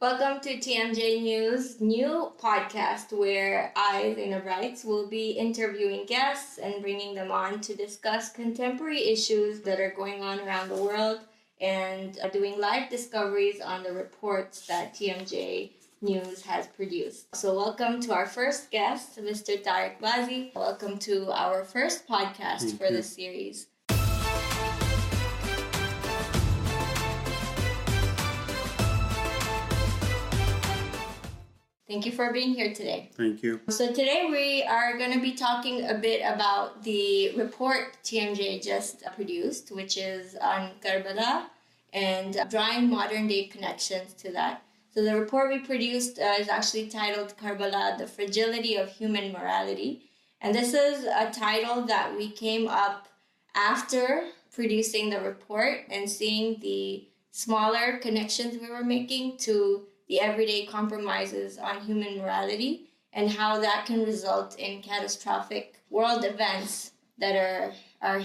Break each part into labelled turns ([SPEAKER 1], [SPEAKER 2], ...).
[SPEAKER 1] Welcome to TMJ News new podcast where I, Zainab Wrights, will be interviewing guests and bringing them on to discuss contemporary issues that are going on around the world and doing live discoveries on the reports that TMJ News has produced. So, welcome to our first guest, Mr. Tarek Bazzi. Welcome to our first podcast
[SPEAKER 2] Thank
[SPEAKER 1] for
[SPEAKER 2] you.
[SPEAKER 1] this series. Thank you for being here today.
[SPEAKER 2] Thank you.
[SPEAKER 1] So today we are going to be talking a bit about the report TMJ just produced, which is on Karbala and drawing modern day connections to that. So the report we produced uh, is actually titled Karbala: The Fragility of Human Morality, and this is a title that we came up after producing the report and seeing the smaller connections we were making to the everyday compromises on human morality and how that can result in catastrophic world events that are are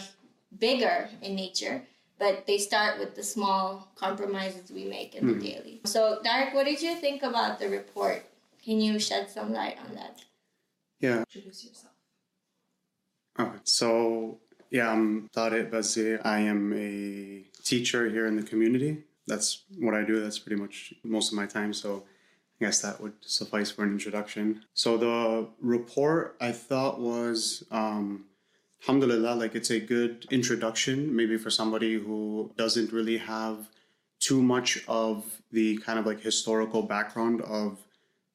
[SPEAKER 1] bigger in nature but they start with the small compromises we make in the hmm. daily so Tarek what did you think about the report can you shed some light on that
[SPEAKER 2] Yeah.
[SPEAKER 3] Introduce yourself.
[SPEAKER 2] Okay. So yeah, I'm Tarek Bazzi. I am a teacher here in the community. That's what I do. That's pretty much most of my time. So I guess that would suffice for an introduction. So the report I thought was um alhamdulillah, like it's a good introduction, maybe for somebody who doesn't really have too much of the kind of like historical background of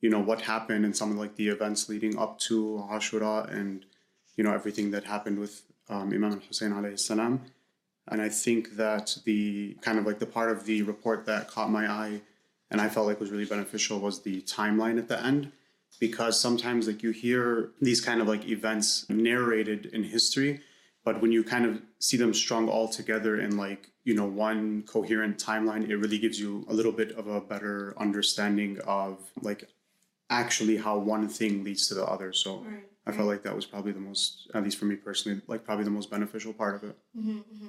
[SPEAKER 2] you know what happened and some of like the events leading up to Ashura and you know everything that happened with um, Imam Hussein alayhi salam. And I think that the kind of like the part of the report that caught my eye and I felt like was really beneficial was the timeline at the end. Because sometimes like you hear these kind of like events narrated in history but when you kind of see them strung all together in like you know one coherent timeline it really gives you a little bit of a better understanding of like actually how one thing leads to the other. So i felt like that was probably the most at least for me personally like probably the most beneficial part of it mm-hmm, mm-hmm.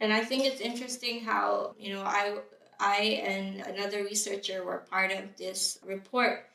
[SPEAKER 1] And I think it's interesting how, you know, I I and another researcher were part of this report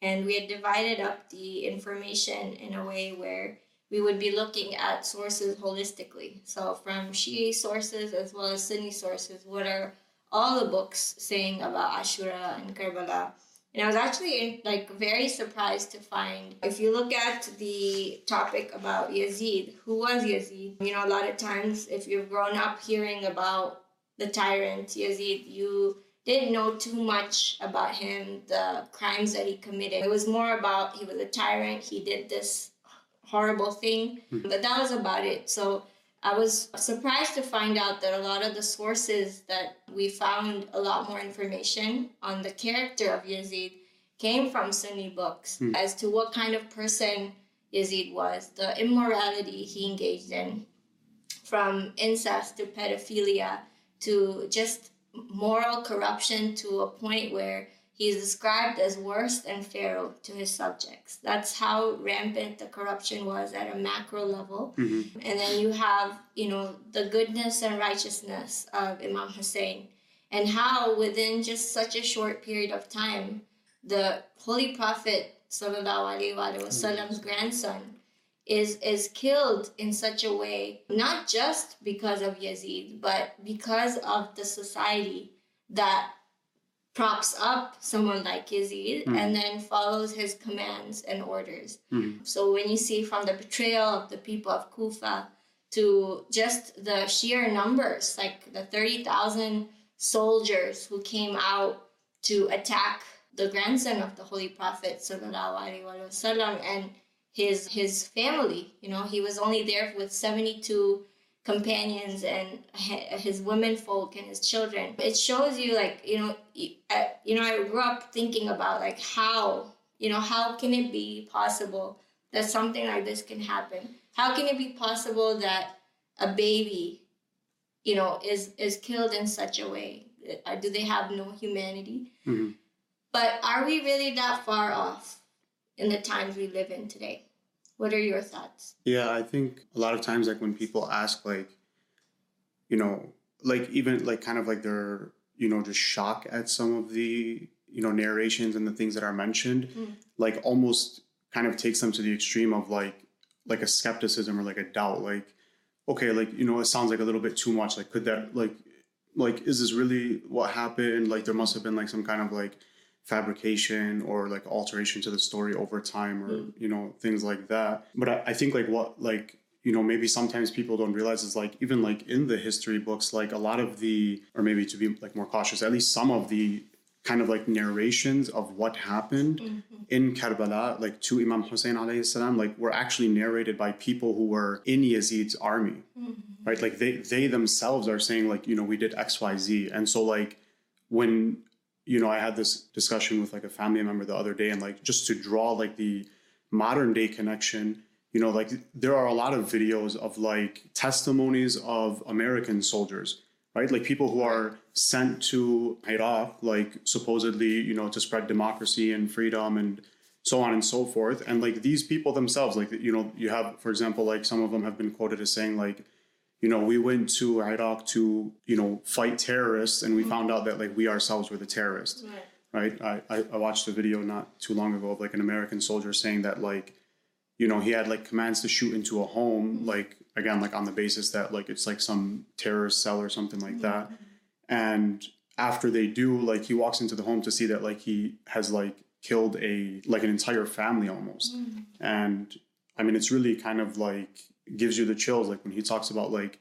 [SPEAKER 1] and we had divided up the information in a way where we would be looking at sources holistically. So from Shia sources as well as Sunni sources, what are all the books saying about Ashura and Karbala? And I was actually like very surprised to find if you look at the topic about Yazid, who was Yazid? You know, a lot of times if you've grown up hearing about the tyrant Yazid, you didn't know too much about him, the crimes that he committed. It was more about he was a tyrant, he did this horrible thing, hmm. but that was about it. So I was surprised to find out that a lot of the sources that we found a lot more information on the character of Yazid came from Sunni books hmm. as to what kind of person Yazid was, the immorality he engaged in, from incest to pedophilia to just moral corruption to a point where he's described as worse than Pharaoh to his subjects. That's how rampant the corruption was at a macro level. Mm-hmm. And then you have, you know, the goodness and righteousness of Imam Hussein and how within just such a short period of time, the Holy Prophet Sallallahu Alaihi Wasallam's mm-hmm. grandson is is killed in such a way, not just because of Yazid, but because of the society that props up someone like Yazid hmm. and then follows his commands and orders. Hmm. So when you see from the betrayal of the people of Kufa to just the sheer numbers, like the 30,000 soldiers who came out to attack the grandson of the Holy Prophet sallallahu alaihi wasallam and his his family. You know, he was only there with 72 companions and his women folk and his children. It shows you like, you know, you know, I grew up thinking about like how, you know, how can it be possible that something like this can happen? How can it be possible that a baby, you know, is is killed in such a way? Uh, Do they have no humanity?
[SPEAKER 2] Mhm.
[SPEAKER 1] But are we really that far off in the times we live in today? What are your thoughts?
[SPEAKER 2] Yeah, I think a lot of times, like when people ask, like, you know, like even like kind of like they're, you know, just shock at some of the you know narrations and the things that are mentioned mm. like almost kind of takes them to the extreme of like like a skepticism or like a doubt like okay like you know it sounds like a little bit too much like could that like like is this really what happened like there must have been like some kind of like fabrication or like alteration to the story over time or mm. you know things like that. But I, I think like what like you know maybe sometimes people don't realize is like even like in the history books like a lot of the or maybe to be like more cautious at least some of the kind of like narrations of what happened mm-hmm. in Karbala like to Imam Hussein alayhi salam like were actually narrated by people who were in Yazid's army mm-hmm. right? Like they they themselves are saying like you know we did xyz and so like when you know i had this discussion with like a family member the other day and like just to draw like the modern day connection you know like there are a lot of videos of like testimonies of american soldiers right? Like people who are sent to iraq like supposedly you know to spread democracy and freedom and so on and so forth. And like these people themselves like you know you have for example like some of them have been quoted as saying like you know, we went to Iraq to, you know, fight terrorists and we mm-hmm. found out that like we ourselves were the terrorists.
[SPEAKER 1] Right.
[SPEAKER 2] Right. I, I, I watched a video not too long ago of like an American soldier saying that like, you know, he had like commands to shoot into a home, mm-hmm. like again, like on the basis that like it's like some terrorist cell or something like mm-hmm. that. And after they do, like he walks into the home to see that like he has like killed a like an entire family almost. And I mean it's really kind of like gives you the chills like when he talks about like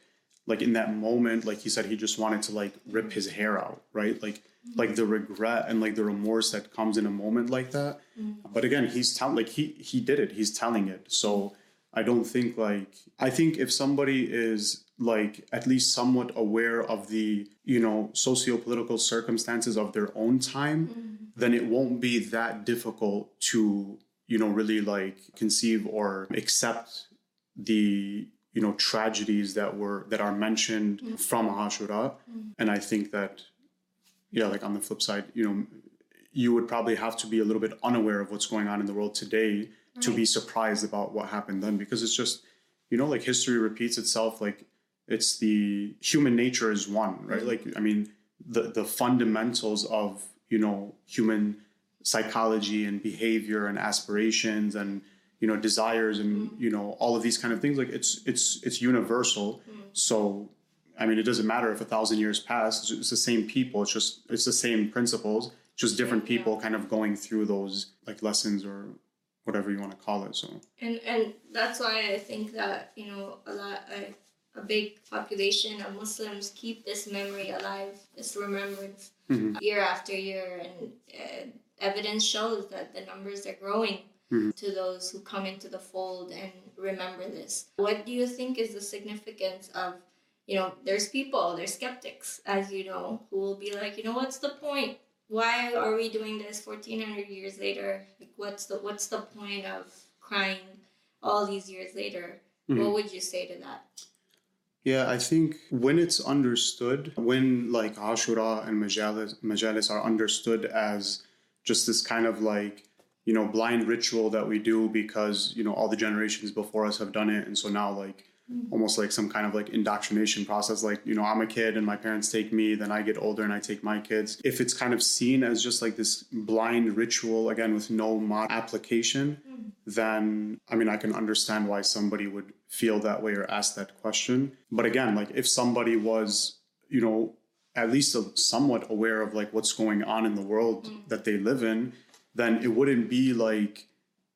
[SPEAKER 2] like in that moment like he said he just wanted to like rip his hair out right? Like mm-hmm. like the regret and like the remorse that comes in a moment like that. Mm-hmm. But again he's telling like he he did it. He's telling it. So i don't think like i think if somebody is like at least somewhat aware of the you know socio-political circumstances of their own time mm-hmm. then it won't be that difficult to you know really like conceive or accept the you know tragedies that were that are mentioned mm-hmm. from Ashura. Mm-hmm. And I think that yeah like on the flip side you know you would probably have to be a little bit unaware of what's going on in the world today to be surprised about what happened then. Because it's just you know like history repeats itself like it's the human nature is one right? Mm-hmm. Like I mean the the fundamentals of you know human psychology and behavior and aspirations and you know desires and you know all of these kind of things like it's it's it's universal. So i mean it doesn't matter if a thousand years pass it's, it's the same people it's just it's the same principles just different people kind of going through those like lessons or whatever you want to call it so.
[SPEAKER 1] And and that's why I think that you know a lot a, a big population of Muslims keep this memory alive, this remembrance
[SPEAKER 2] Mhm.
[SPEAKER 1] year after year, and uh, evidence shows that the numbers are growing
[SPEAKER 2] Mhm.
[SPEAKER 1] to those who come into the fold and remember this. What do you think is the significance of you know, there's people, there's skeptics, as you know, who will be like, you know, what's the point? Why are we doing this 1400 years later? Like, what's the what's the point of crying all these years later?
[SPEAKER 2] Mhm.
[SPEAKER 1] What would you say to that?
[SPEAKER 2] Yeah, I think when it's understood, when like Ashura and Majalis, Majalis are understood as just this kind of like, you know, blind ritual that we do because, you know, all the generations before us have done it. And so now, like, mm-hmm. almost like some kind of like indoctrination process. Like, you know, I'm a kid and my parents take me, then I get older and I take my kids. If it's kind of seen as just like this blind ritual, again, with no mod application, mm-hmm. then I mean, I can understand why somebody would feel that way or ask that question. But again, like if somebody was, you know, at least a, somewhat aware of like what's going on in the world mm. that they live in, then it wouldn't be like,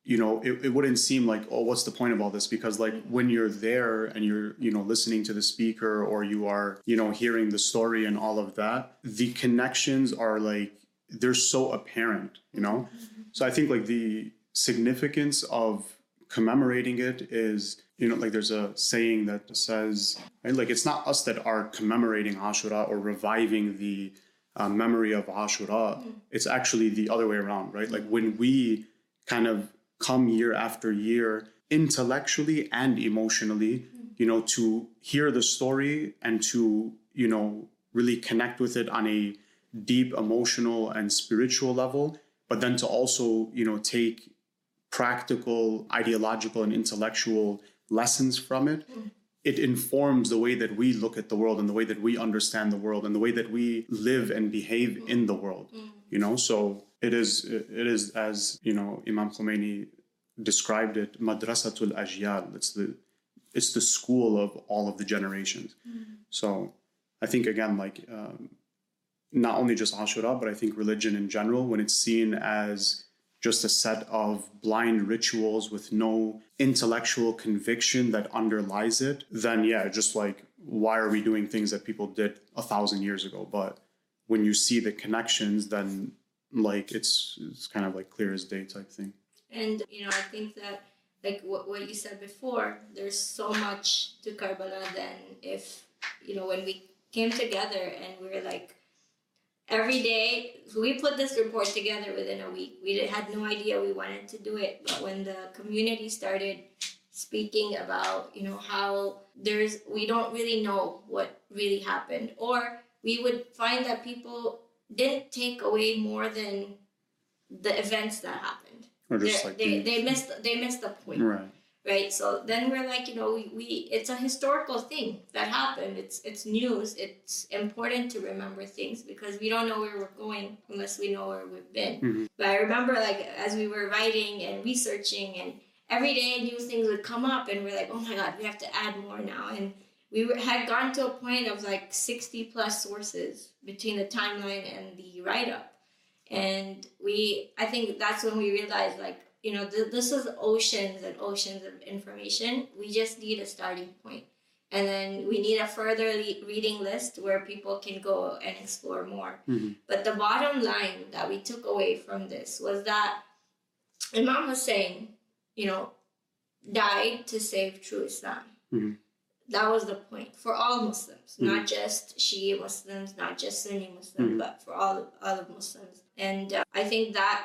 [SPEAKER 2] you know, it, it wouldn't seem like, oh, what's the point of all this? Because like when you're there and you're, you know, listening to the speaker or you are, you know, hearing the story and all of that, the connections are like, they're so apparent, you know? Mm-hmm. So I think like the significance of commemorating it is, you know, like there's a saying that says, right, like it's not us that are commemorating Ashura or reviving the uh, memory of Ashura. Mm-hmm. It's actually the other way around, right? Like when we kind of come year after year intellectually and emotionally, mm-hmm. you know, to hear the story and to, you know, really connect with it on a deep emotional and spiritual level, but then to also, you know, take practical, ideological, and intellectual lessons from it. Mm-hmm. It informs the way that we look at the world and the way that we understand the world and the way that we live and behave in the world. You know, so it is it is as you know Imam Khomeini described it, madrasatul ajyal. It's the it's the school of all of the generations. So I think again, like um, not only just Ashura, but I think religion in general, when it's seen as just a set of blind rituals with no intellectual conviction that underlies it, then yeah, just like why are we doing things that people did a thousand years ago? But when you see the connections, then like it's it's kind of like clear as day type thing.
[SPEAKER 1] And you know, I think that like what, what you said before, there's so much to Karbala then if you know when we came together and we were like every day we put this report together within a week. We had no idea we wanted to do it, but when the community started speaking about you know how there's we don't really know what really happened or we would find that people didn't take away more than the events that happened
[SPEAKER 2] Or just
[SPEAKER 1] They're-
[SPEAKER 2] like
[SPEAKER 1] they,
[SPEAKER 2] the-
[SPEAKER 1] they missed they missed the point
[SPEAKER 2] right.
[SPEAKER 1] Right? So then we're like you know we, we it's a historical thing that happened. It's it's news. It's important to remember things because we don't know where we're going unless we know where we've been.
[SPEAKER 2] Mhm.
[SPEAKER 1] but i remember like as we were writing and researching and every day new things would come up and we're like oh my god we have to add more now. And we were, had gone to a point of like 60 plus sources between the timeline and the write-up. And we i think that's when we realized like you know th- this is oceans and oceans of information we just need a starting point and then we need a further le- reading list where people can go and explore more
[SPEAKER 2] Mhm.
[SPEAKER 1] but the bottom line that we took away from this was that imam hussein you know died to save true islam
[SPEAKER 2] Mhm.
[SPEAKER 1] that was the point for all muslims not just shia muslims not just sunni muslims
[SPEAKER 2] Mhm.
[SPEAKER 1] but for all all of muslims and uh, i think that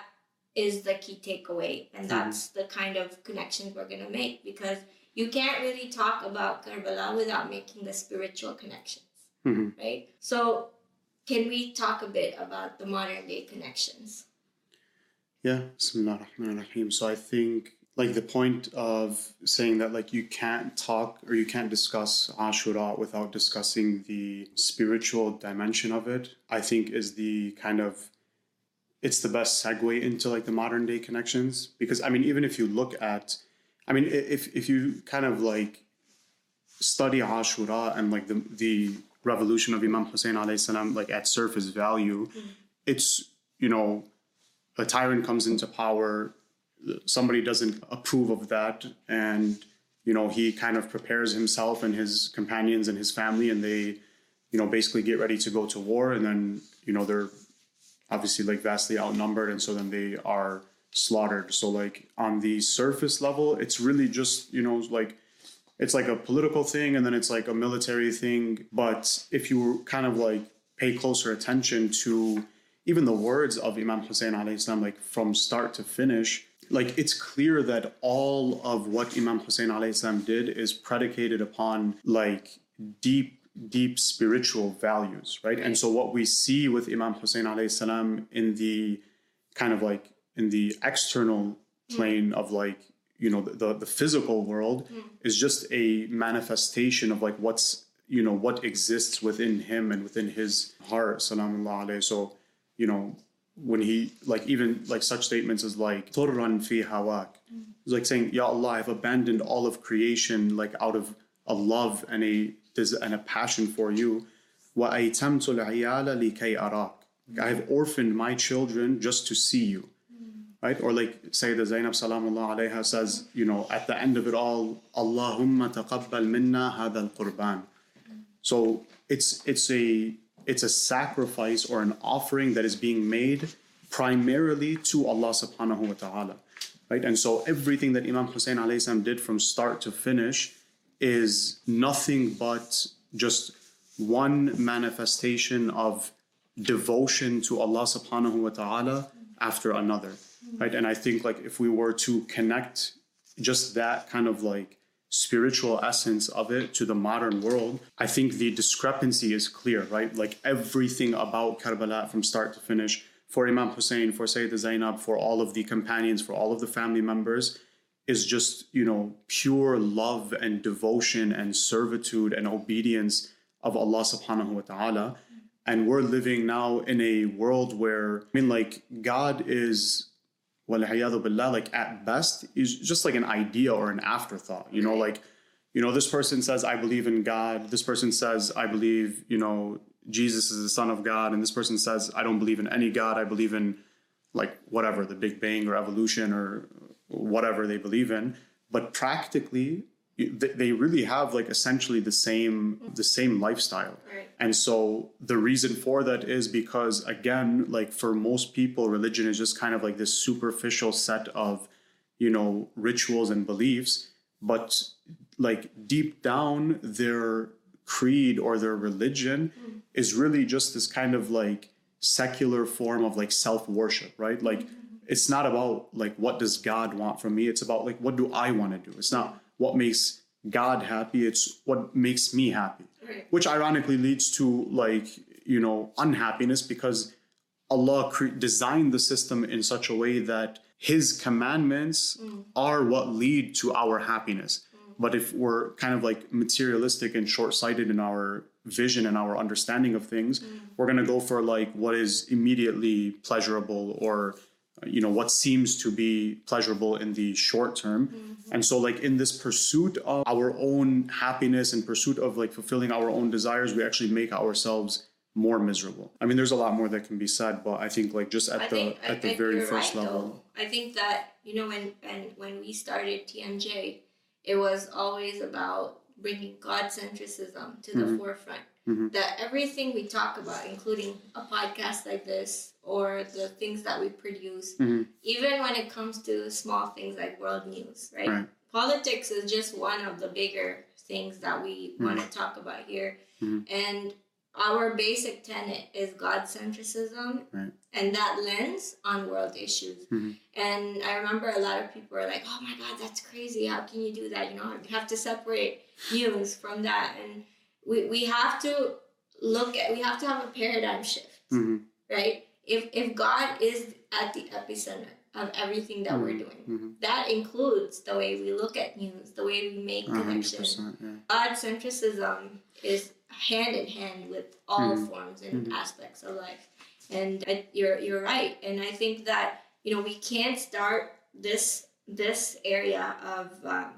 [SPEAKER 1] is the key takeaway and that's the kind of connections we're going to make because you can't really talk about karbala without making the spiritual connections
[SPEAKER 2] Mhm.
[SPEAKER 1] right so can we talk a bit about the modern day connections
[SPEAKER 2] Yeah, Bismillah. So I think like the point of saying that like you can't talk or you can't discuss Ashura without discussing the spiritual dimension of it, I think is the kind of it's the best segue into like the modern day connections. Because I mean even if you look at I mean if if you kind of like study Ashura and like the the revolution of Imam Hussein alayhi salam like at surface value, mm-hmm. it's you know a tyrant comes into power, somebody doesn't approve of that, and you know he kind of prepares himself and his companions and his family, and they, you know, basically get ready to go to war, and then you know they're obviously like vastly outnumbered, and so then they are slaughtered. So like on the surface level, it's really just you know like it's like a political thing and then it's like a military thing. But if you kind of like pay closer attention to even the words of Imam Hussein alayhi like from start to finish, like it's clear that all of what Imam Hussein alayhi did is predicated upon like deep, deep spiritual values, right? And so what we see with Imam Hussein alayhi salam in the kind of like in the external hmm. plane of like you know the, the, the physical world hmm. is just a manifestation of like what's you know what exists within him and within his heart salamullah alayhi. So you know when he like even like such statements as like turran fi hawak hmm. it's like saying ya allah i've abandoned all of creation like out of a love and a des- and a passion for you i have orphaned my children just to see you right? Or like Sayyidah Zainab alayha says, you know, at the end of it all, Allahumma taqabbal minna hadha al-qurban. So it's it's a it's a sacrifice or an offering that is being made primarily to Allah subhanahu wa ta'ala. Right? And so everything that Imam Hussein alayhi did from start to finish is nothing but just one manifestation of devotion to Allah subhanahu wa ta'ala after another. Right. And I think like if we were to connect just that kind of like spiritual essence of it to the modern world, I think the discrepancy is clear, right? Like everything about Karbala from start to finish for Imam Hussein, for Sayyidah Zainab, for all of the companions, for all of the family members is just, you know, pure love and devotion and servitude and obedience of Allah subhanahu wa ta'ala. And we're living now in a world where, I mean, like, God is, billah, like, at best, is just like an idea or an afterthought. You know, like, you know, this person says, I believe in God. This person says, I believe, you know, Jesus is the Son of God. And this person says, I don't believe in any God. I believe in, like, whatever, the Big Bang or evolution or whatever they believe in. But practically, they really have like essentially the same the same lifestyle
[SPEAKER 1] right.
[SPEAKER 2] and so the reason for that is because again like for most people religion is just kind of like this superficial set of you know rituals and beliefs but like deep down their creed or their religion mm. is really just this kind of like secular form of like self worship right like mm-hmm. It's not about like what does god want from me it's about like what do i want to do it's not what makes God happy, it's what makes me happy.
[SPEAKER 1] Right.
[SPEAKER 2] Which ironically leads to like, you know, unhappiness because Allah cre- designed the system in such a way that his commandments mm. are what lead to our happiness. Mm. But if we're kind of like materialistic and short-sighted in our vision and our understanding of things, mm. we're going to go for like what is immediately pleasurable or you know what seems to be pleasurable in the short term mm-hmm. and so like in this pursuit of our own happiness and pursuit of like fulfilling our own desires we actually make ourselves more miserable i mean there's a lot more that can be said but i think like just at
[SPEAKER 1] I
[SPEAKER 2] the
[SPEAKER 1] think,
[SPEAKER 2] at
[SPEAKER 1] I,
[SPEAKER 2] the very first
[SPEAKER 1] right,
[SPEAKER 2] level
[SPEAKER 1] though. i think that you know when when when we started TMJ it was always about bringing god centricism to the mm-hmm. forefront
[SPEAKER 2] mm-hmm.
[SPEAKER 1] that everything we talk about, including a podcast like this or the things that we produce,
[SPEAKER 2] mm-hmm.
[SPEAKER 1] even when it comes to small things like world news, right?
[SPEAKER 2] right.
[SPEAKER 1] Politics is just one of the bigger things that we
[SPEAKER 2] mm-hmm.
[SPEAKER 1] want to talk about here.
[SPEAKER 2] Mm-hmm.
[SPEAKER 1] And our basic tenet is God centricism
[SPEAKER 2] right.
[SPEAKER 1] and that lens on world issues.
[SPEAKER 2] Mm-hmm.
[SPEAKER 1] And I remember a lot of people were like, oh my God, that's crazy. How can you do that? You know, you have to separate news from that. And we, we have to look at we have to have a paradigm shift
[SPEAKER 2] mm-hmm.
[SPEAKER 1] right if if god is at the epicenter of everything that
[SPEAKER 2] mm-hmm.
[SPEAKER 1] we're doing
[SPEAKER 2] mm-hmm.
[SPEAKER 1] that includes the way we look at news the way we make connections
[SPEAKER 2] yeah.
[SPEAKER 1] god centricism is hand in hand with all
[SPEAKER 2] mm-hmm.
[SPEAKER 1] forms and
[SPEAKER 2] mm-hmm.
[SPEAKER 1] aspects of life and I, you're you're right and i think that you know we can't start this this area of um,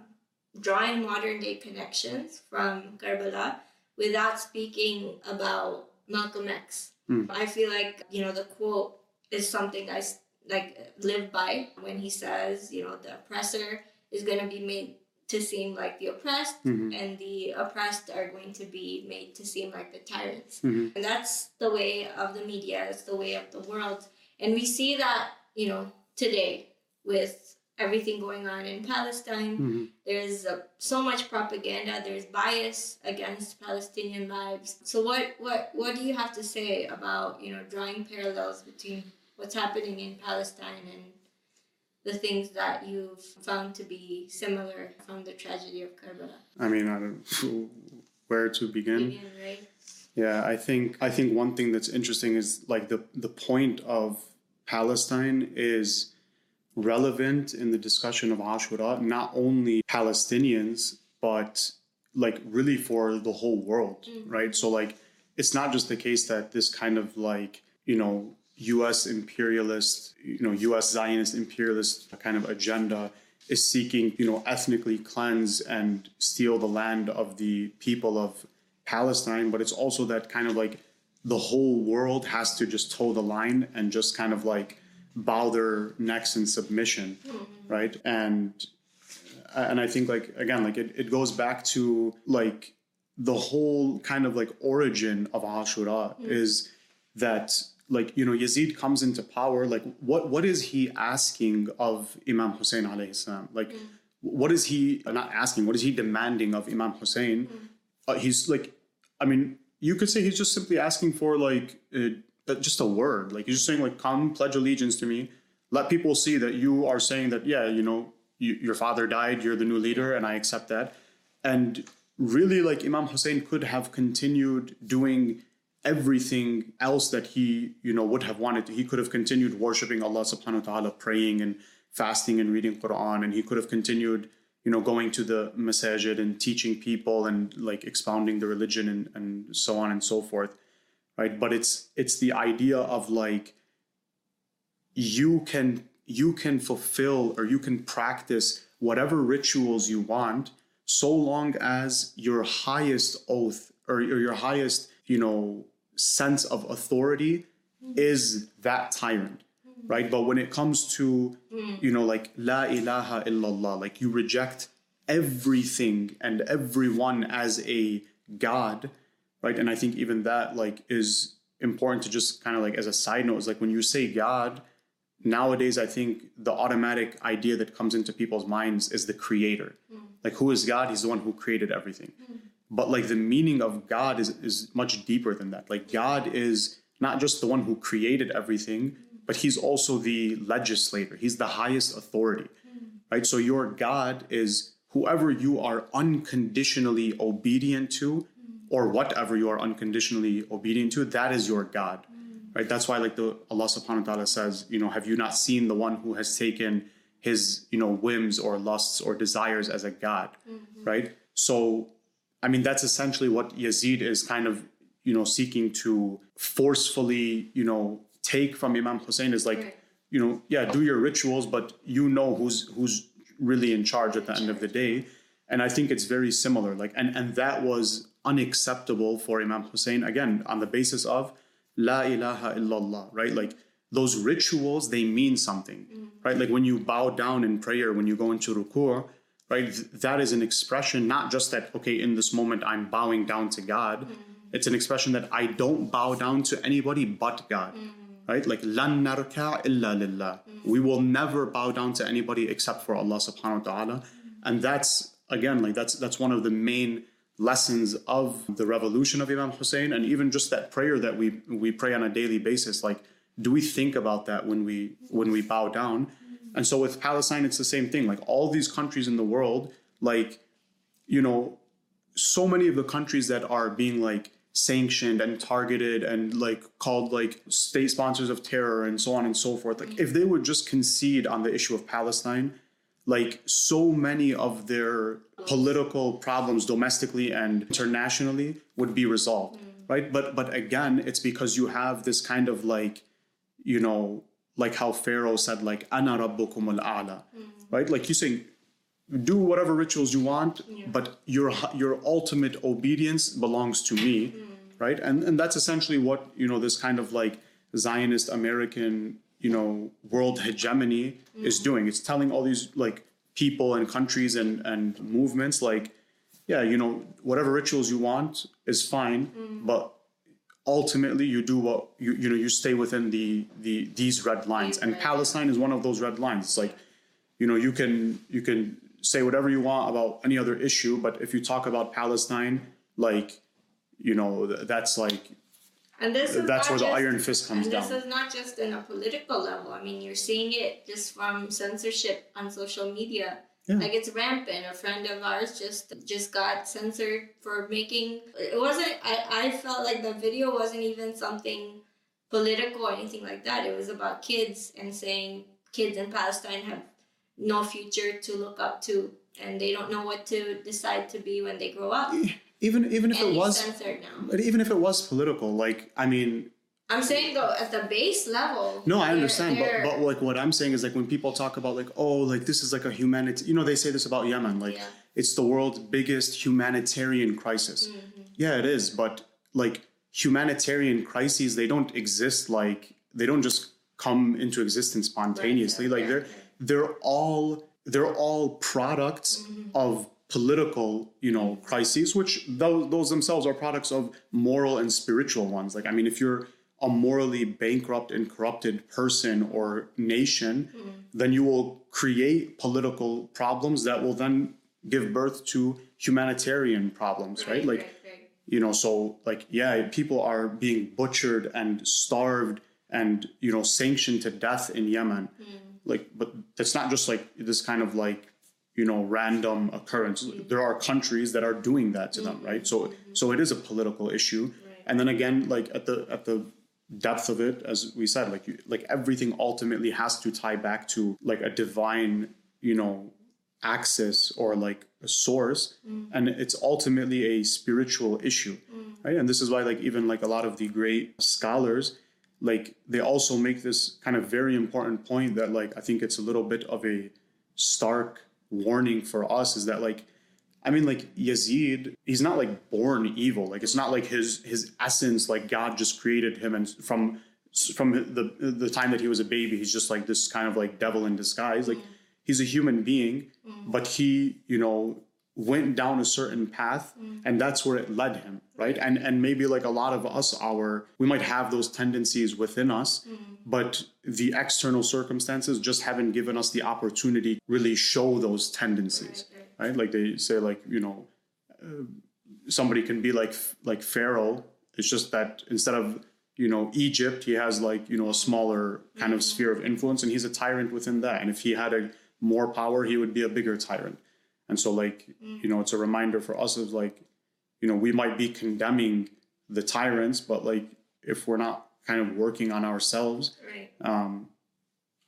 [SPEAKER 1] drawing modern day connections from Karbala without speaking about Malcolm X.
[SPEAKER 2] Mm.
[SPEAKER 1] I feel like, you know, the quote is something I like live by when he says, you know, the oppressor is going to be made to seem like the oppressed
[SPEAKER 2] mm-hmm.
[SPEAKER 1] and the oppressed are going to be made to seem like the tyrants.
[SPEAKER 2] Mm-hmm.
[SPEAKER 1] And that's the way of the media, it's the way of the world. And we see that, you know, today with everything going on in Palestine.
[SPEAKER 2] Mm-hmm.
[SPEAKER 1] There's uh, so much propaganda. There's bias against Palestinian lives. So what what what do you have to say about you know drawing parallels between what's happening in Palestine and the things that you've found to be similar from the tragedy of Karbala?
[SPEAKER 2] I mean, I don't where to begin.
[SPEAKER 1] begin right?
[SPEAKER 2] Yeah, I think I think one thing that's interesting is like the the point of Palestine is relevant in the discussion of Ashura, not only Palestinians, but like really for the whole world, mm-hmm. right? So, like, it's not just the case that this kind of like, you know, US imperialist, you know, US Zionist imperialist kind of agenda is seeking, you know, ethnically cleanse and steal the land of the people of Palestine, but it's also that kind of like the whole world has to just toe the line and just kind of like bow their necks in submission
[SPEAKER 1] mm-hmm.
[SPEAKER 2] right and and i think like again like it, it goes back to like the whole kind of like origin of ashura mm-hmm. is that like you know yazid comes into power like what what is he asking of imam hussein alayhi salam like mm-hmm. what is he not asking what is he demanding of imam hussein
[SPEAKER 1] mm.
[SPEAKER 2] uh, he's like i mean you could say he's just simply asking for like just a word. Like you're just saying, like, come pledge allegiance to me. Let people see that you are saying that, yeah, you know, you, your father died, you're the new leader, and I accept that. And really, like Imam Hussein could have continued doing everything else that he, you know, would have wanted to. He could have continued worshiping Allah subhanahu wa ta'ala, praying and fasting and reading Quran, and he could have continued, you know, going to the masajid and teaching people and like expounding the religion and, and so on and so forth right? But it's it's the idea of like you can you can fulfill or you can practice whatever rituals you want so long as your highest oath or, or your highest you know sense of authority is that tyrant right but when it comes to mm. you know like la ilaha illallah like you reject everything and everyone as a god right? And i think even that like is important to just kind of like as a side note is like when you say god nowadays i think the automatic idea that comes into people's minds is the creator. Mm. Like who is god? He's the one who created everything. Mm. But like the meaning of god is is much deeper than that. Like god is not just the one who created everything mm. but he's also the legislator. He's the highest authority right? So your god is whoever you are unconditionally obedient to or whatever you are unconditionally obedient to that is your god mm. right? That's why like the allah subhanahu wa ta'ala says you know have you not seen the one who has taken his you know whims or lusts or desires as a god? Mm-hmm. Right? So i mean that's essentially what yazid is kind of you know seeking to forcefully you know take from imam hussein is like
[SPEAKER 1] Right.
[SPEAKER 2] you know yeah do your rituals but you know who's who's really in charge at the end of the day. And i think it's very similar like and and that was unacceptable for imam hussein again on the basis of la ilaha illallah right? Like those rituals they mean something mm. right? Like when you bow down in prayer when you go into ruku right th- that is an expression not just that okay in this moment i'm bowing down to god. Mm. It's an expression that i don't bow down to anybody but god mm. right? Like lan narka illa lillah. We will never bow down to anybody except for allah subhanahu wa ta'ala. And that's again like that's that's one of the main lessons of the revolution of imam hussein and even just that prayer that we we pray on a daily basis like do we think about that when we when we bow down? And so with palestine it's the same thing. Like all these countries in the world like you know so many of the countries that are being like sanctioned and targeted and like called like state sponsors of terror and so on and so forth like if they would just concede on the issue of palestine like so many of their political problems domestically and internationally would be resolved mm. right? But but again it's because you have this kind of like you know like how pharaoh said like ana rabbukum al-a'la mm. right? Like you saying do whatever rituals you want but your your ultimate obedience belongs to me mm. right? And and that's essentially what you know this kind of like zionist american you know world hegemony is mm. doing. It's telling all these like people and countries and and movements like yeah you know whatever rituals you want is fine mm. but ultimately you do what you you know you stay within the the these red lines. And palestine is one of those red lines. It's like you know you can you can say whatever you want about any other issue but if you talk about palestine like you know th- that's like
[SPEAKER 1] And this is
[SPEAKER 2] that's
[SPEAKER 1] not
[SPEAKER 2] where the
[SPEAKER 1] just-
[SPEAKER 2] iron fist comes
[SPEAKER 1] and this
[SPEAKER 2] down
[SPEAKER 1] is not just in a political level. I mean, you're seeing it just from censorship on social media.
[SPEAKER 2] Yeah.
[SPEAKER 1] Like it's rampant. A friend of ours just just got censored for making. It wasn't. I I felt like the video wasn't even something political or anything like that. It was about kids and saying kids in Palestine have no future to look up to, and they don't know what to decide to be when they grow up.
[SPEAKER 2] Even even if
[SPEAKER 1] And
[SPEAKER 2] it was
[SPEAKER 1] censored now.
[SPEAKER 2] but even if it was political like i mean
[SPEAKER 1] I'm saying though, at the base level.
[SPEAKER 2] No, I understand, but but like what I'm saying is like when people talk about like oh like this is like a humanity you know they say this about Yemen like
[SPEAKER 1] Yeah.
[SPEAKER 2] it's the world's biggest humanitarian crisis.
[SPEAKER 1] Mm-hmm.
[SPEAKER 2] Yeah, it is, but like humanitarian crises they don't exist like they don't just come into existence spontaneously.
[SPEAKER 1] Right,
[SPEAKER 2] like
[SPEAKER 1] yeah,
[SPEAKER 2] they're they're all they're all products
[SPEAKER 1] Mm-hmm.
[SPEAKER 2] of political you know crises which those, those themselves are products of moral and spiritual ones like i mean if you're a morally bankrupt and corrupted person or nation
[SPEAKER 1] Mm-hmm.
[SPEAKER 2] then you will create political problems that will then give birth to humanitarian problems right, like
[SPEAKER 1] right.
[SPEAKER 2] you know so like yeah people are being butchered and starved and you know sanctioned to death in yemen like but that's not just like this kind of like you know random occurrence. Mm-hmm. There are countries that are doing that to them right? So mm-hmm. so it is a political issue. And then again like at the at the depth of it as we said like you, like everything ultimately has to tie back to like a divine you know axis or like a source. Mm. And it's ultimately a spiritual issue mm. right? And this is why like even like a lot of the great scholars like they also make this kind of very important point that like i think it's a little bit of a stark warning for us is that like i mean like yazid he's not like born evil. Like it's not like his his essence like god just created him and from from the the time that he was a baby he's just like this kind of like devil in disguise. Like he's a human being mm. but he you know went down a certain path mm. and that's where it led him right? And and maybe like a lot of us our we might have those tendencies within us mm. but the external circumstances just haven't given us the opportunity to really show those tendencies right like they say like you know uh, somebody can be like like pharaoh. It's just that instead of you know egypt he has like you know a smaller kind of mm. sphere of influence and he's a tyrant within that. And if he had a more power he would be a bigger tyrant and so like you know it's a reminder for us of like you know we might be condemning the tyrants but like if we're not kind of working on ourselves
[SPEAKER 1] Right.
[SPEAKER 2] um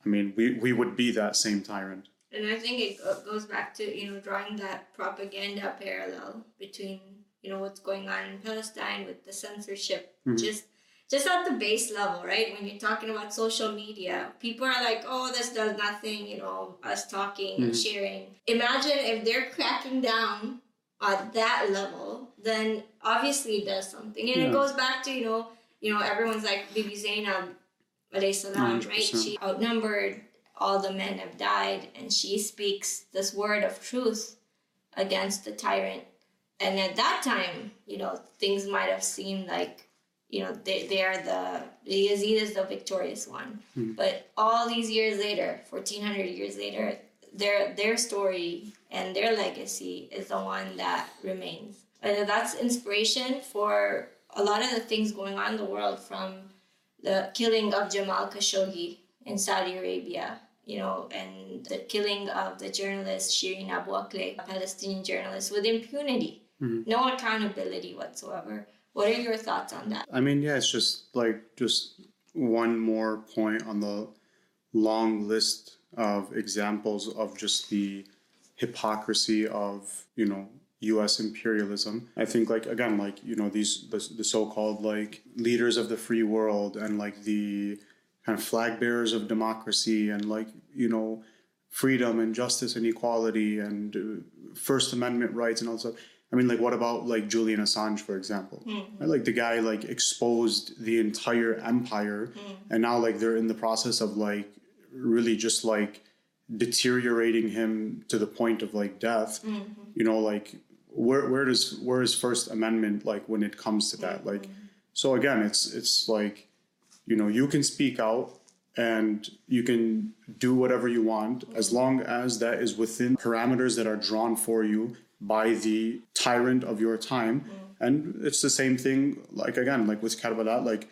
[SPEAKER 2] i mean we we would be that same tyrant
[SPEAKER 1] And I think it goes back to, you know, drawing that propaganda parallel between, you know, what's going on in Palestine with the censorship. Just just at the base level, right? When you're talking about social media, people are like, oh, this does nothing, you know, us talking and mm-hmm. sharing. Imagine if they're cracking down at that level, then obviously it does something. And it goes back to, you know, you know, everyone's like Bibi Zainab, alayhi salam, right? She outnumbered, all the men have died, and she speaks this word of truth against the tyrant. And at that time, you know, things might have seemed like, you know, they, they are the, the Yazid is the victorious one. Hmm. But all these years later, 1400 years later, their, their story and their legacy is the one that remains. And that's inspiration for a lot of the things going on in the world from the killing of Jamal Khashoggi in Saudi Arabia, you know, and the killing of the journalist Shirin Abu Akleh, a Palestinian journalist, with impunity, hmm. no accountability whatsoever. What are your thoughts on that?
[SPEAKER 2] I mean, yeah, it's just like just one more point on the long list of examples of just the hypocrisy of, you know, US imperialism. I think like again like, you know, these the, the so-called like leaders of the free world and like the kind of flag bearers of democracy and like, you know, freedom and justice and equality and uh, first amendment rights and all that stuff. I mean, like, what about like Julian Assange, for example? Mm-hmm. Right, Like the guy like exposed the entire empire, mm-hmm. and now like they're in the process of like really just like deteriorating him to the point of like death. Mm-hmm. You know, like where where does where is First Amendment like when it comes to that? Like, so again, it's it's like you know you can speak out and you can do whatever you want as long as that is within parameters that are drawn for you by the tyrant of your time. Mm. And it's the same thing like again like with Karbala like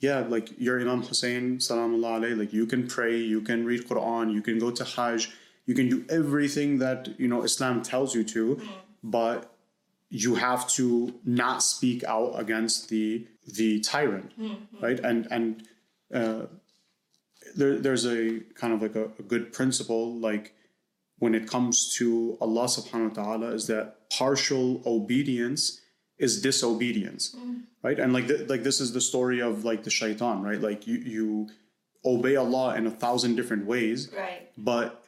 [SPEAKER 2] yeah like your Imam Hussein salamullah alayhi like you can pray you can read Quran you can go to Hajj you can do everything that you know Islam tells you to mm. but you have to not speak out against the the tyrant mm-hmm. right? And and uh, there, there's a kind of like a, a good principle like when it comes to Allah subhanahu wa ta'ala is that partial obedience is disobedience mm. right? And like th- like this is the story of like the shaitan right? Like you you obey Allah in a thousand different ways
[SPEAKER 1] Right.
[SPEAKER 2] but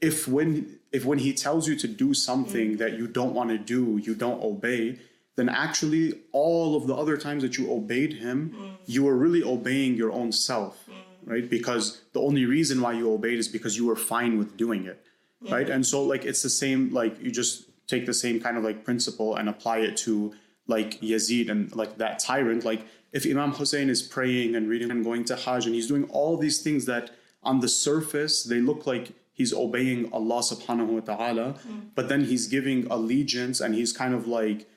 [SPEAKER 2] if when if when he tells you to do something mm. that you don't want to do you don't obey then actually all of the other times that you obeyed him mm. you were really obeying your own self right? Because the only reason why you obeyed is because you were fine with doing it right and so like it's the same like you just take the same kind of like principle and apply it to like Yazid and like that tyrant like if Imam Hussein is praying and reading and going to Hajj and he's doing all these things that on the surface they look like he's obeying Allah subhanahu wa ta'ala mm. but then he's giving allegiance and he's kind of like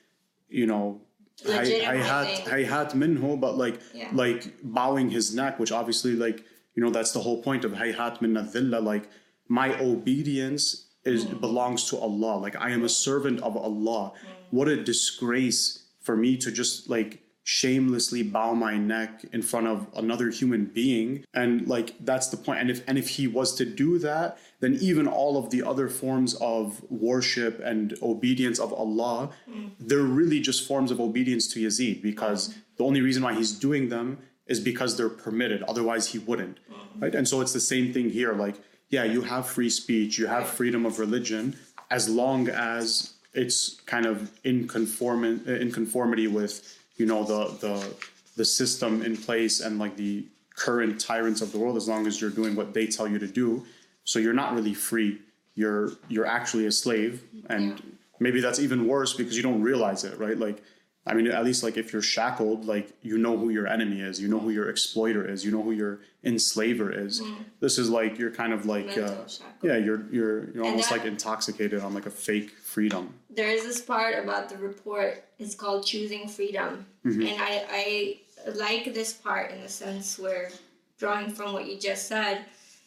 [SPEAKER 2] you know hayhat
[SPEAKER 1] Legitimizing.
[SPEAKER 2] hayhat minhu but like
[SPEAKER 1] Yeah.
[SPEAKER 2] like bowing his neck which obviously like you know that's the whole point of hayhat min dhilla like my obedience is mm. belongs to Allah. Like I am a servant of Allah. Mm. What a disgrace for me to just like shamelessly bow my neck in front of another human being. And like that's the point. And if and if he was to do that then even all of the other forms of worship and obedience of Allah mm. they're really just forms of obedience to Yazid because the only reason why he's doing them is because they're permitted. Otherwise he wouldn't. Right? And so it's the same thing here. Like yeah you have free speech you have freedom of religion as long as it's kind of in conform in conformity with you know the the the system in place and like the current tyrants of the world as long as you're doing what they tell you to do. So you're not really free. You're you're actually a slave. And maybe that's even worse because you don't realize it right? Like i mean at least like if you're shackled like you know who your enemy is you know who your exploiter is you know who your enslaver is. This is like you're kind of like uh, yeah you're you're you're almost
[SPEAKER 1] that-
[SPEAKER 2] like intoxicated on like a fake freedom.
[SPEAKER 1] There is this part about the report it's called choosing freedom. And I, I like this part in the sense where drawing from what you just said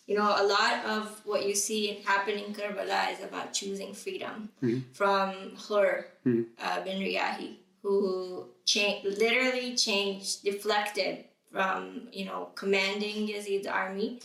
[SPEAKER 1] you know a lot of what you see happening in Karbala is about choosing freedom from Hur uh, bin Riyahi who cha- literally changed deflected from you know commanding Yazid's army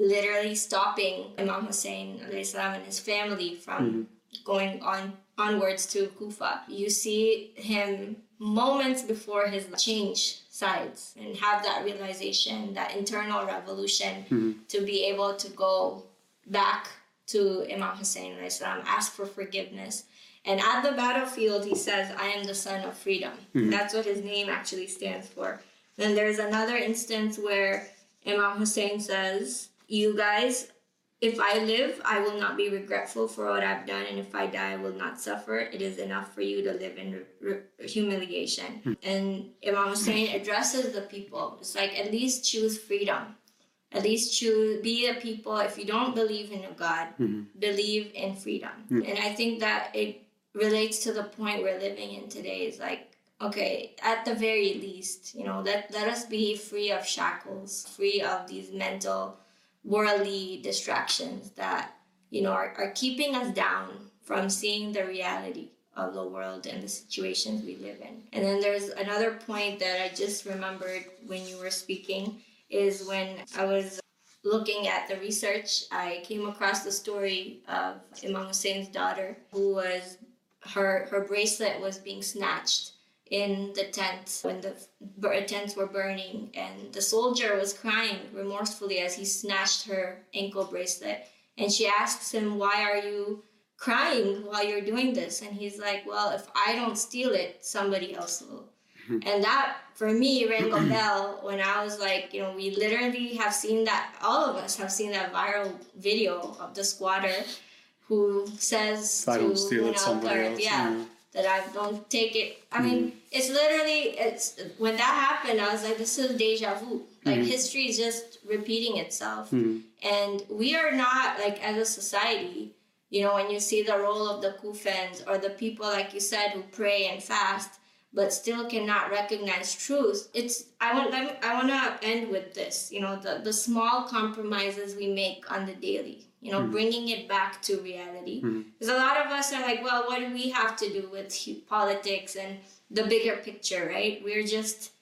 [SPEAKER 1] literally stopping Imam Hussein salam, and his family from mm-hmm. going on onwards to Kufa. You see him moments before his change sides and have that realization, that internal revolution mm-hmm. to be able to go back to Imam Hussein salam, ask for forgiveness. And at the battlefield, he says, I am the son of freedom. Hmm. That's what his name actually stands for. Then there's another instance where Imam Hussein says, You guys, if I live, I will not be regretful for what I've done, and if I die, I will not suffer. It is enough for you to live in re- humiliation. Hmm. And Imam Hussein addresses the people. It's like, at least choose freedom. At least choose, be a people. If you don't believe in a God, hmm. believe in freedom. And I think that it relates to the point we're living in today. Is like, okay, at the very least, you know, let, let us be free of shackles, free of these mental, worldly distractions that, you know, are, are keeping us down from seeing the reality of the world and the situations we live in. And then there's another point that I just remembered when you were speaking is when I was looking at the research, I came across the story of Imam Hussein's daughter who was her her bracelet was being snatched in the tent when the bur- tents were burning and the soldier was crying remorsefully as he snatched her ankle bracelet. And she asks him why are you crying while you're doing this? And he's like well if i don't steal it somebody else will. And that for me rang a bell when i was like you know we literally have seen that all of us have seen that viral video of the squatter who says
[SPEAKER 2] i don't
[SPEAKER 1] to
[SPEAKER 2] steal it somebody else
[SPEAKER 1] yeah,
[SPEAKER 2] yeah.
[SPEAKER 1] that I don't take it. I mean, mm-hmm. it's literally it's when that happened. I was like, this is deja vu. Like mm-hmm. history is just repeating itself, mm-hmm. and we are not like as a society. You know, when you see the role of the Kufans or the people, like you said, who pray and fast, but still cannot recognize truth. It's I want I want to end with this. You know, the the small compromises we make on the daily. You know, bringing it back to reality. Because a lot of us are like, well, what do we have to do with politics and the bigger picture, right? We're just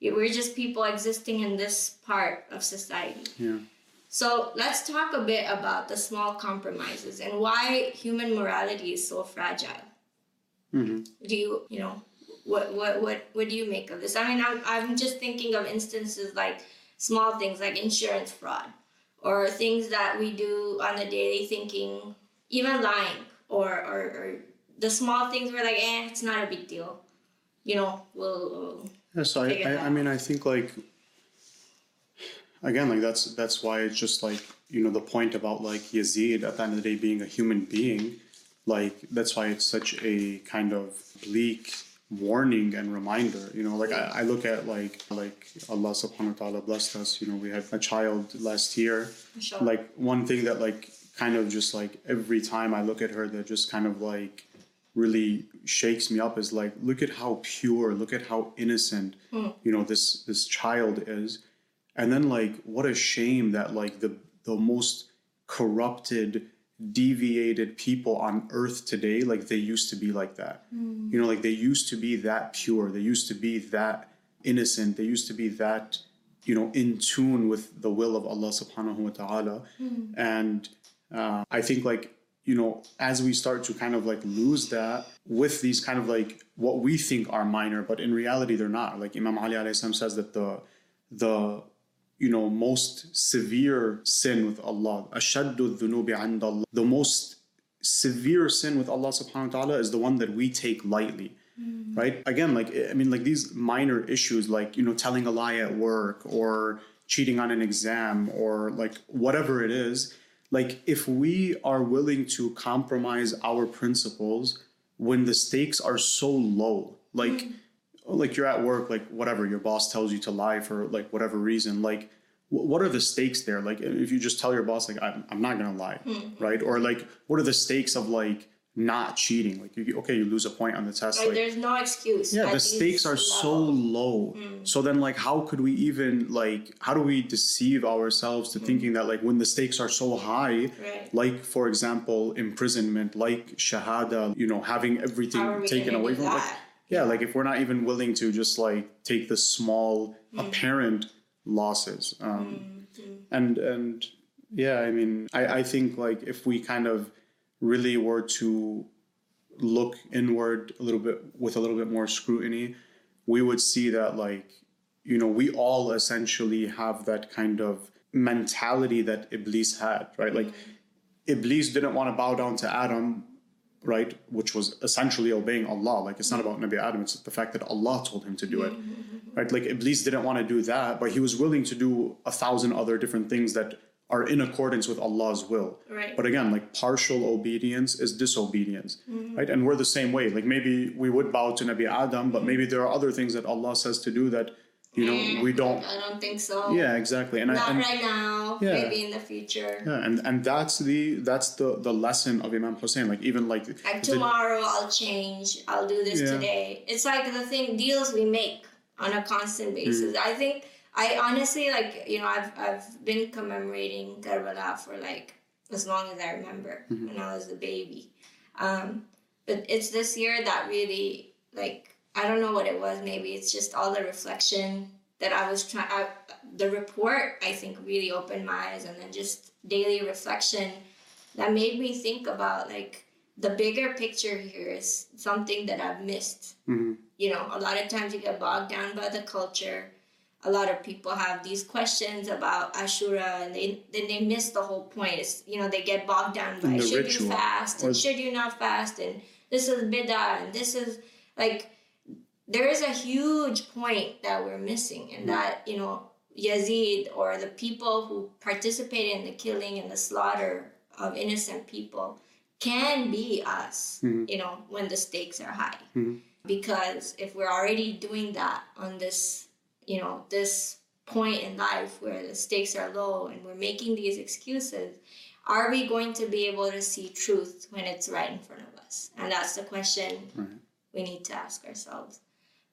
[SPEAKER 1] we're just people existing in this part of society.
[SPEAKER 2] yeah.
[SPEAKER 1] So let's talk a bit about the small compromises and why human morality is so fragile.
[SPEAKER 2] Mhm.
[SPEAKER 1] Do you, you know, what what what what do you make of this? I mean, I'm I'm just thinking of instances like small things like insurance fraud, or things that we do on the daily, thinking even lying, or or, or the small things we're like, eh, it's not a big deal. You know, we'll, we'll
[SPEAKER 2] Yeah, so I, I, I mean, I think like again, like that's that's why it's just like you know the point about like Yazid at the end of the day being a human being, like that's why it's such a kind of bleak warning and reminder. You know, like I, I look at like like Allah Subhanahu wa Taala blessed us. You know, we had a child last year.
[SPEAKER 1] Inshallah.
[SPEAKER 2] Like one thing that like kind of just like every time I look at her, that just kind of like really shakes me up is like look at how pure look at how innocent hmm. you know this this child is and then like what a shame that like the the most corrupted deviated people on earth today like they used to be like that you know like they used to be that pure they used to be that innocent. They used to be that, you know, in tune with the will of Allah subhanahu wa ta'ala. And uh, I think like, you know, as we start to kind of like lose that with these kind of like what we think are minor, but in reality they're not. Like Imam Ali alayhi salam says that the the you know, most severe sin with Allah, ashaddu dhunubi Allah, the most severe sin with Allah subhanahu wa ta'ala is the one that we take lightly. Mm. Right? Again, like I mean, like these minor issues like, you know, telling a lie at work or cheating on an exam or like whatever it is, like if we are willing to compromise our principles when the stakes are so low, like mm Oh, like you're at work, like whatever, your boss tells you to lie for like whatever reason, like what are the stakes there? Like if you just tell your boss, like I'm, I'm not gonna lie, hmm. right? Or like what are the stakes of like not cheating? Like you, okay, you lose a point on the test,
[SPEAKER 1] Like,
[SPEAKER 2] like
[SPEAKER 1] there's no excuse.
[SPEAKER 2] yeah the stakes are so
[SPEAKER 1] levels.
[SPEAKER 2] low hmm. so then like how could we even like how do we deceive ourselves to hmm. thinking that like when the stakes are so high
[SPEAKER 1] Right.
[SPEAKER 2] like for example imprisonment like shahada you know having everything
[SPEAKER 1] How are we
[SPEAKER 2] taken away from like,
[SPEAKER 1] that?
[SPEAKER 2] Yeah like if we're not even willing to just like take the small
[SPEAKER 1] Mm.
[SPEAKER 2] apparent losses um
[SPEAKER 1] Mm-hmm.
[SPEAKER 2] and and yeah i mean i i think like if we kind of really were to look inward a little bit with a little bit more scrutiny, we would see that like you know we all essentially have that kind of mentality that Iblis had, right? Like Iblis didn't want to bow down to Adam, right? Which was essentially obeying Allah. Like it's not about Nabi Adam; it's the fact that Allah told him to do it, right? Like Iblis didn't want to do that, but he was willing to do a thousand other different things that are in accordance with Allah's will.
[SPEAKER 1] Right.
[SPEAKER 2] But again, like partial obedience is disobedience, right? And we're the same way. Like maybe we would bow to Nabi Adam, but maybe there are other things that Allah says to do that, you know, we don't.
[SPEAKER 1] I don't think so.
[SPEAKER 2] Yeah, exactly. And I
[SPEAKER 1] Not
[SPEAKER 2] and,
[SPEAKER 1] right now.
[SPEAKER 2] Yeah.
[SPEAKER 1] Maybe in the future.
[SPEAKER 2] yeah, and and that's the that's the the lesson of Imam Hussein. Like even like
[SPEAKER 1] Like
[SPEAKER 2] the-
[SPEAKER 1] tomorrow, I'll change. I'll do this
[SPEAKER 2] Yeah.
[SPEAKER 1] today. It's like the thing deals we make on a constant basis.
[SPEAKER 2] Mm.
[SPEAKER 1] I think I honestly like you know I've I've been commemorating Karbala for like as long as I remember
[SPEAKER 2] Mm-hmm.
[SPEAKER 1] when I was a baby. Um, but it's this year that really like I don't know what it was. Maybe it's just all the reflection that I was trying. The report I think really opened my eyes, and then just daily reflection that made me think about like the bigger picture here is something that I've missed.
[SPEAKER 2] Mhm.
[SPEAKER 1] You know, a lot of times you get bogged down by the culture. A lot of people have these questions about Ashura, and they then they miss the whole point. It's you know they get bogged down by should
[SPEAKER 2] ritual.
[SPEAKER 1] you fast
[SPEAKER 2] Or-
[SPEAKER 1] and should you not fast and this is bidah and this is like there is a huge point that we're missing, and that you know Yazid or the people who participated in the killing and the slaughter of innocent people can be us,
[SPEAKER 2] Mhm.
[SPEAKER 1] you know, when the stakes are high.
[SPEAKER 2] Mhm.
[SPEAKER 1] Because if we're already doing that on this, you know, this point in life where the stakes are low and we're making these excuses, are we going to be able to see truth when it's right in front of us? And that's the question
[SPEAKER 2] Right.
[SPEAKER 1] we need to ask ourselves.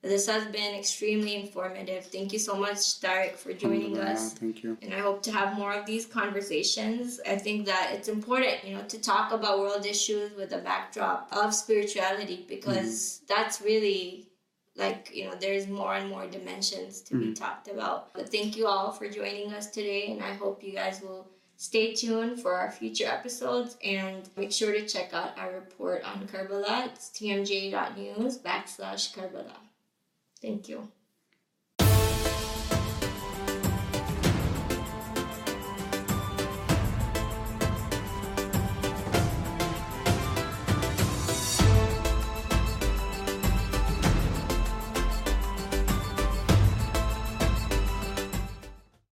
[SPEAKER 1] This has been extremely informative. Thank you so much, Tarek, for joining us
[SPEAKER 2] Thank you.
[SPEAKER 1] and I hope to have more of these conversations. I think that it's important, you know, to talk about world issues with a backdrop of spirituality because mm-hmm. that's really like, you know, there's more and more dimensions to be mm-hmm. talked about. But thank you all for joining us today and I hope you guys will stay tuned for our future episodes and make sure to check out our report on Karbala. It's tmj.news backslash Karbala. Thank you.